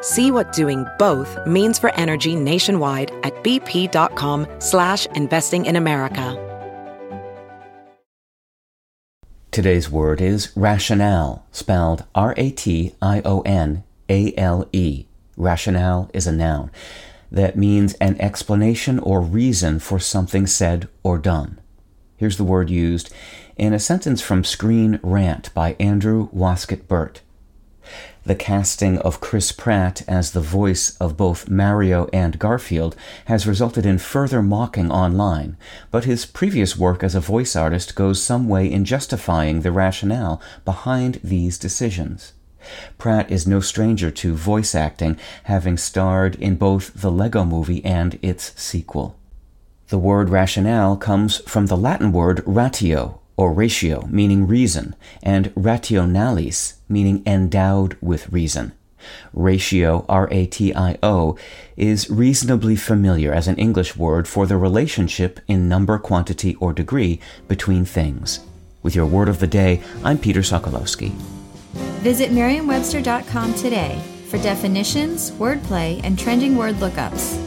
See what doing both means for energy nationwide at bp.com slash investing in America. Today's word is rationale, spelled R-A-T-I-O-N-A-L-E. Rationale is a noun that means an explanation or reason for something said or done. Here's the word used in a sentence from Screen Rant by Andrew Waskett-Burt. The casting of Chris Pratt as the voice of both Mario and Garfield has resulted in further mocking online, but his previous work as a voice artist goes some way in justifying the rationale behind these decisions. Pratt is no stranger to voice acting, having starred in both the Lego movie and its sequel. The word rationale comes from the Latin word ratio, or ratio, meaning reason, and rationalis, meaning endowed with reason. Ratio, R A T I O, is reasonably familiar as an English word for the relationship in number, quantity, or degree between things. With your word of the day, I'm Peter Sokolowski. Visit Merriam-Webster.com today for definitions, wordplay, and trending word lookups.